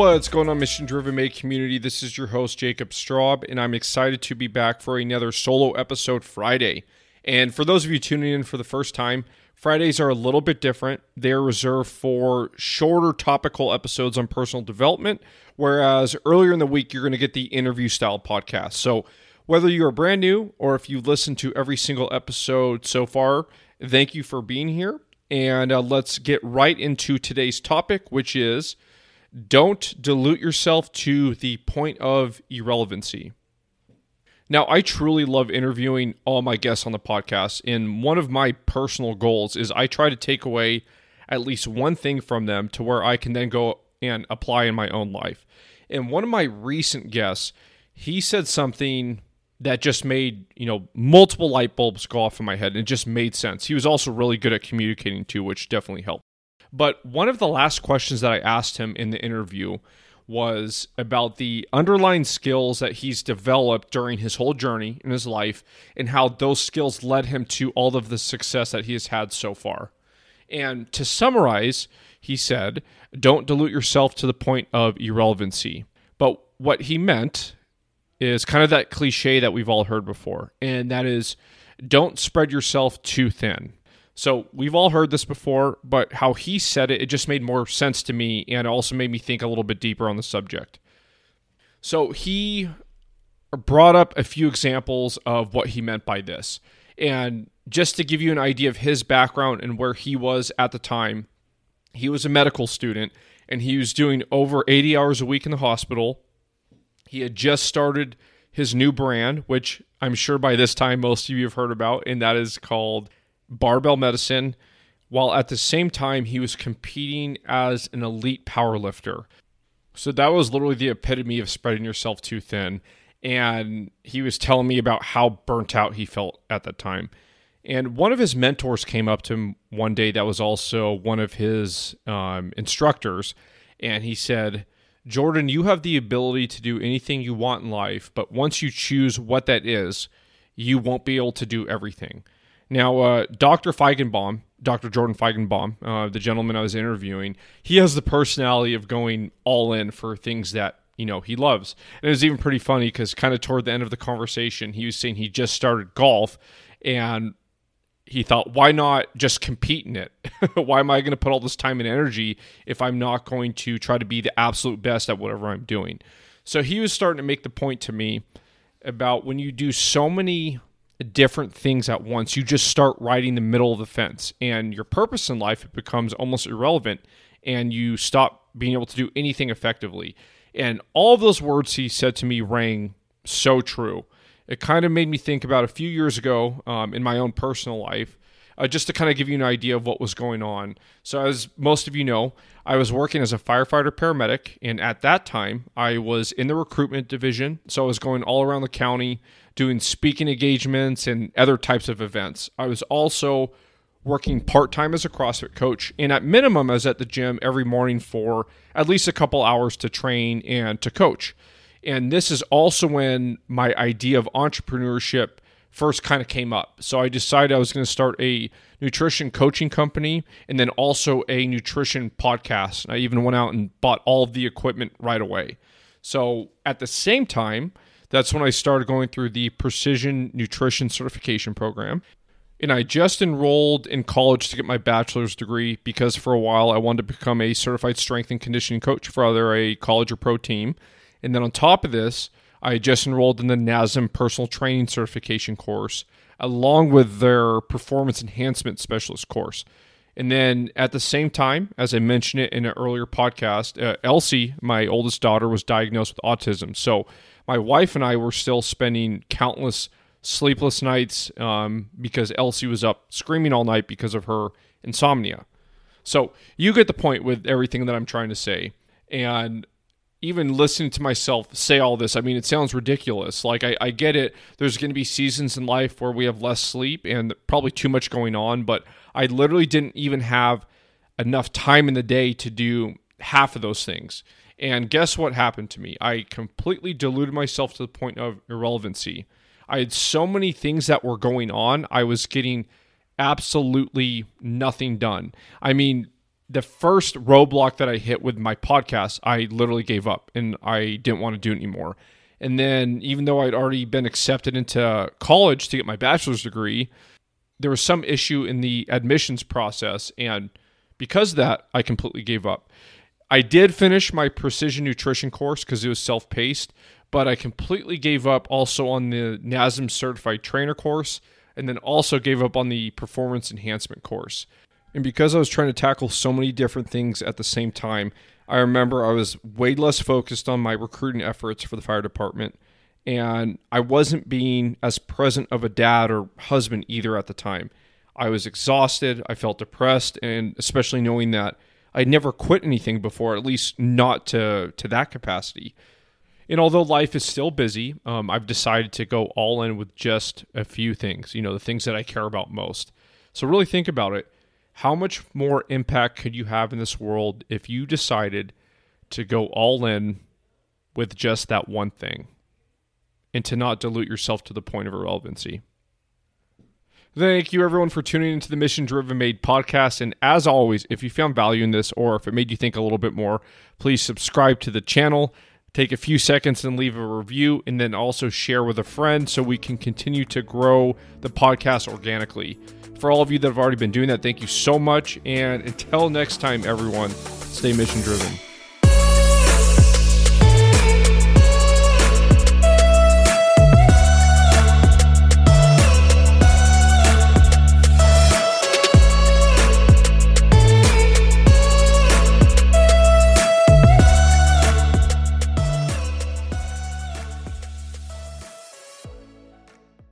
What's going on, Mission Driven May community? This is your host, Jacob Straub, and I'm excited to be back for another solo episode Friday. And for those of you tuning in for the first time, Fridays are a little bit different. They're reserved for shorter topical episodes on personal development, whereas earlier in the week, you're going to get the interview style podcast. So, whether you're brand new or if you've listened to every single episode so far, thank you for being here. And uh, let's get right into today's topic, which is don't dilute yourself to the point of irrelevancy. Now, I truly love interviewing all my guests on the podcast, and one of my personal goals is I try to take away at least one thing from them to where I can then go and apply in my own life. And one of my recent guests, he said something that just made, you know, multiple light bulbs go off in my head and it just made sense. He was also really good at communicating too, which definitely helped. But one of the last questions that I asked him in the interview was about the underlying skills that he's developed during his whole journey in his life and how those skills led him to all of the success that he has had so far. And to summarize, he said, don't dilute yourself to the point of irrelevancy. But what he meant is kind of that cliche that we've all heard before, and that is don't spread yourself too thin. So we've all heard this before, but how he said it, it just made more sense to me and also made me think a little bit deeper on the subject. So he brought up a few examples of what he meant by this. And just to give you an idea of his background and where he was at the time, he was a medical student and he was doing over 80 hours a week in the hospital. He had just started his new brand, which I'm sure by this time most of you have heard about, and that is called barbell medicine, while at the same time he was competing as an elite powerlifter. So that was literally the epitome of spreading yourself too thin. And he was telling me about how burnt out he felt at that time. And one of his mentors came up to him one day that was also one of his um, instructors. And he said, Jordan, you have the ability to do anything you want in life, but once you choose what that is, you won't be able to do everything. Now, uh, Dr. Feigenbaum, Dr. Jordan Feigenbaum, uh, the gentleman I was interviewing, he has the personality of going all in for things that you know he loves. And it was even pretty funny because kind of toward the end of the conversation, he was saying he just started golf, and he thought, why not just compete in it? why am I going to put all this time and energy if I'm not going to try to be the absolute best at whatever I'm doing? So he was starting to make the point to me about when you do so many different things at once, you just start riding the middle of the fence, and your purpose in life becomes almost irrelevant, and you stop being able to do anything effectively. And all of those words he said to me rang so true. It kind of made me think about a few years ago um, in my own personal life uh, just to kind of give you an idea of what was going on. So, as most of you know, I was working as a firefighter paramedic, and at that time, I was in the recruitment division. So, I was going all around the county doing speaking engagements and other types of events. I was also working part time as a CrossFit coach, and at minimum, I was at the gym every morning for at least a couple hours to train and to coach. And this is also when my idea of entrepreneurship first kind of came up. So I decided I was going to start a nutrition coaching company and then also a nutrition podcast. And I even went out and bought all of the equipment right away. So at the same time, that's when I started going through the precision nutrition certification program. And I just enrolled in college to get my bachelor's degree because for a while I wanted to become a certified strength and conditioning coach for either a college or pro team. And then on top of this, I just enrolled in the NASM personal training certification course, along with their performance enhancement specialist course. And then at the same time, as I mentioned it in an earlier podcast, uh, Elsie, my oldest daughter, was diagnosed with autism. So my wife and I were still spending countless sleepless nights um, because Elsie was up screaming all night because of her insomnia. So you get the point with everything that I'm trying to say. And even listening to myself say all this, I mean, it sounds ridiculous. Like, I, I get it. There's going to be seasons in life where we have less sleep and probably too much going on, but I literally didn't even have enough time in the day to do half of those things. And guess what happened to me? I completely deluded myself to the point of irrelevancy. I had so many things that were going on, I was getting absolutely nothing done. I mean, the first roadblock that I hit with my podcast, I literally gave up and I didn't want to do it anymore. And then, even though I'd already been accepted into college to get my bachelor's degree, there was some issue in the admissions process. And because of that, I completely gave up. I did finish my precision nutrition course because it was self paced, but I completely gave up also on the NASM certified trainer course and then also gave up on the performance enhancement course. And because I was trying to tackle so many different things at the same time, I remember I was way less focused on my recruiting efforts for the fire department. And I wasn't being as present of a dad or husband either at the time. I was exhausted. I felt depressed. And especially knowing that I'd never quit anything before, at least not to, to that capacity. And although life is still busy, um, I've decided to go all in with just a few things, you know, the things that I care about most. So really think about it how much more impact could you have in this world if you decided to go all in with just that one thing and to not dilute yourself to the point of irrelevancy? Thank you, everyone, for tuning into the Mission Driven Made podcast. And as always, if you found value in this or if it made you think a little bit more, please subscribe to the channel. Take a few seconds and leave a review, and then also share with a friend so we can continue to grow the podcast organically. For all of you that have already been doing that, thank you so much. And until next time, everyone, stay mission driven.